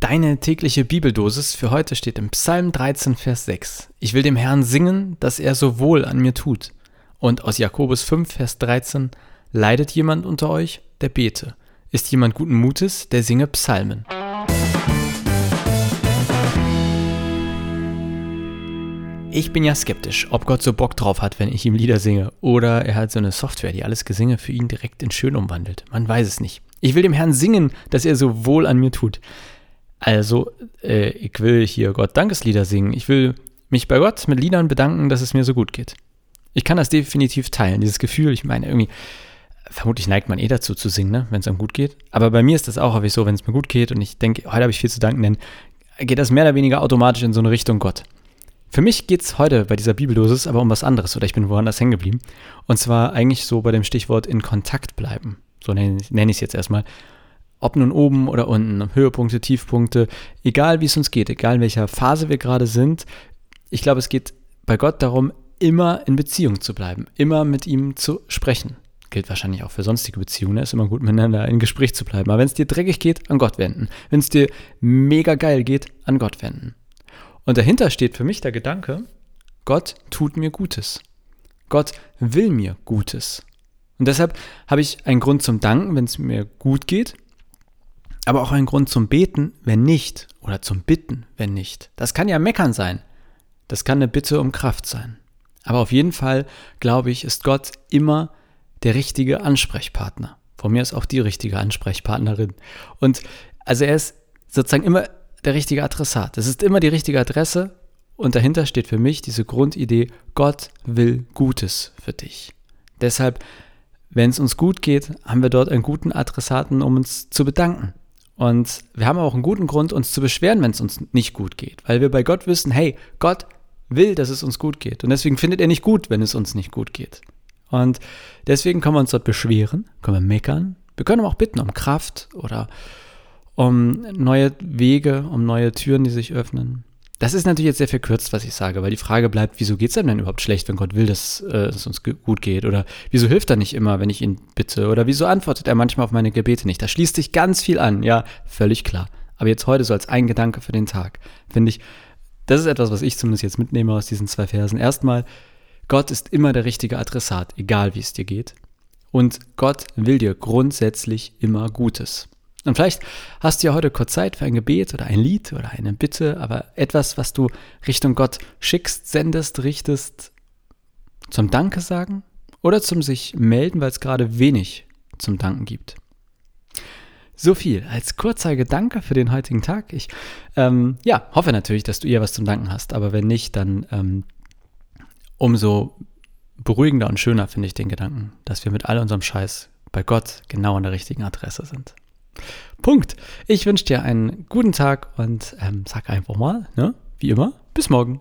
Deine tägliche Bibeldosis für heute steht im Psalm 13, Vers 6. Ich will dem Herrn singen, dass er so wohl an mir tut. Und aus Jakobus 5, Vers 13. Leidet jemand unter euch, der bete. Ist jemand guten Mutes, der singe Psalmen. Ich bin ja skeptisch, ob Gott so Bock drauf hat, wenn ich ihm Lieder singe. Oder er hat so eine Software, die alles Gesinge für ihn direkt in schön umwandelt. Man weiß es nicht. Ich will dem Herrn singen, dass er so wohl an mir tut. Also, äh, ich will hier Gott Dankeslieder singen. Ich will mich bei Gott mit Liedern bedanken, dass es mir so gut geht. Ich kann das definitiv teilen, dieses Gefühl. Ich meine, irgendwie, vermutlich neigt man eh dazu zu singen, ne, wenn es einem gut geht. Aber bei mir ist das auch häufig so, wenn es mir gut geht und ich denke, heute habe ich viel zu danken, dann geht das mehr oder weniger automatisch in so eine Richtung Gott. Für mich geht es heute bei dieser Bibeldosis aber um was anderes oder ich bin woanders hängen geblieben. Und zwar eigentlich so bei dem Stichwort in Kontakt bleiben. So nenne ich es jetzt erstmal. Ob nun oben oder unten, Höhepunkte, Tiefpunkte, egal wie es uns geht, egal in welcher Phase wir gerade sind, ich glaube, es geht bei Gott darum, immer in Beziehung zu bleiben, immer mit ihm zu sprechen. Gilt wahrscheinlich auch für sonstige Beziehungen, es ist immer gut miteinander in Gespräch zu bleiben. Aber wenn es dir dreckig geht, an Gott wenden. Wenn es dir mega geil geht, an Gott wenden. Und dahinter steht für mich der Gedanke, Gott tut mir Gutes. Gott will mir Gutes. Und deshalb habe ich einen Grund zum Danken, wenn es mir gut geht, aber auch einen Grund zum Beten, wenn nicht, oder zum Bitten, wenn nicht. Das kann ja meckern sein. Das kann eine Bitte um Kraft sein. Aber auf jeden Fall, glaube ich, ist Gott immer der richtige Ansprechpartner. Von mir ist auch die richtige Ansprechpartnerin. Und also er ist sozusagen immer der richtige Adressat. Es ist immer die richtige Adresse und dahinter steht für mich diese Grundidee, Gott will Gutes für dich. Deshalb, wenn es uns gut geht, haben wir dort einen guten Adressaten, um uns zu bedanken. Und wir haben auch einen guten Grund, uns zu beschweren, wenn es uns nicht gut geht, weil wir bei Gott wissen, hey, Gott will, dass es uns gut geht. Und deswegen findet er nicht gut, wenn es uns nicht gut geht. Und deswegen können wir uns dort beschweren, können wir meckern. Wir können auch bitten um Kraft oder um neue Wege, um neue Türen, die sich öffnen. Das ist natürlich jetzt sehr verkürzt, was ich sage, weil die Frage bleibt, wieso geht es einem denn überhaupt schlecht, wenn Gott will, dass äh, es uns gut geht? Oder wieso hilft er nicht immer, wenn ich ihn bitte? Oder wieso antwortet er manchmal auf meine Gebete nicht? Da schließt sich ganz viel an, ja, völlig klar. Aber jetzt heute so als ein Gedanke für den Tag, finde ich, das ist etwas, was ich zumindest jetzt mitnehme aus diesen zwei Versen. Erstmal, Gott ist immer der richtige Adressat, egal wie es dir geht. Und Gott will dir grundsätzlich immer Gutes. Und vielleicht hast du ja heute kurz Zeit für ein Gebet oder ein Lied oder eine Bitte, aber etwas, was du Richtung Gott schickst, sendest, richtest, zum Danke sagen oder zum sich melden, weil es gerade wenig zum Danken gibt. So viel als kurzer Gedanke für den heutigen Tag. Ich ähm, ja, hoffe natürlich, dass du eher was zum Danken hast, aber wenn nicht, dann ähm, umso beruhigender und schöner finde ich den Gedanken, dass wir mit all unserem Scheiß bei Gott genau an der richtigen Adresse sind. Punkt. Ich wünsche dir einen guten Tag und ähm, sag einfach mal, ne, wie immer, bis morgen.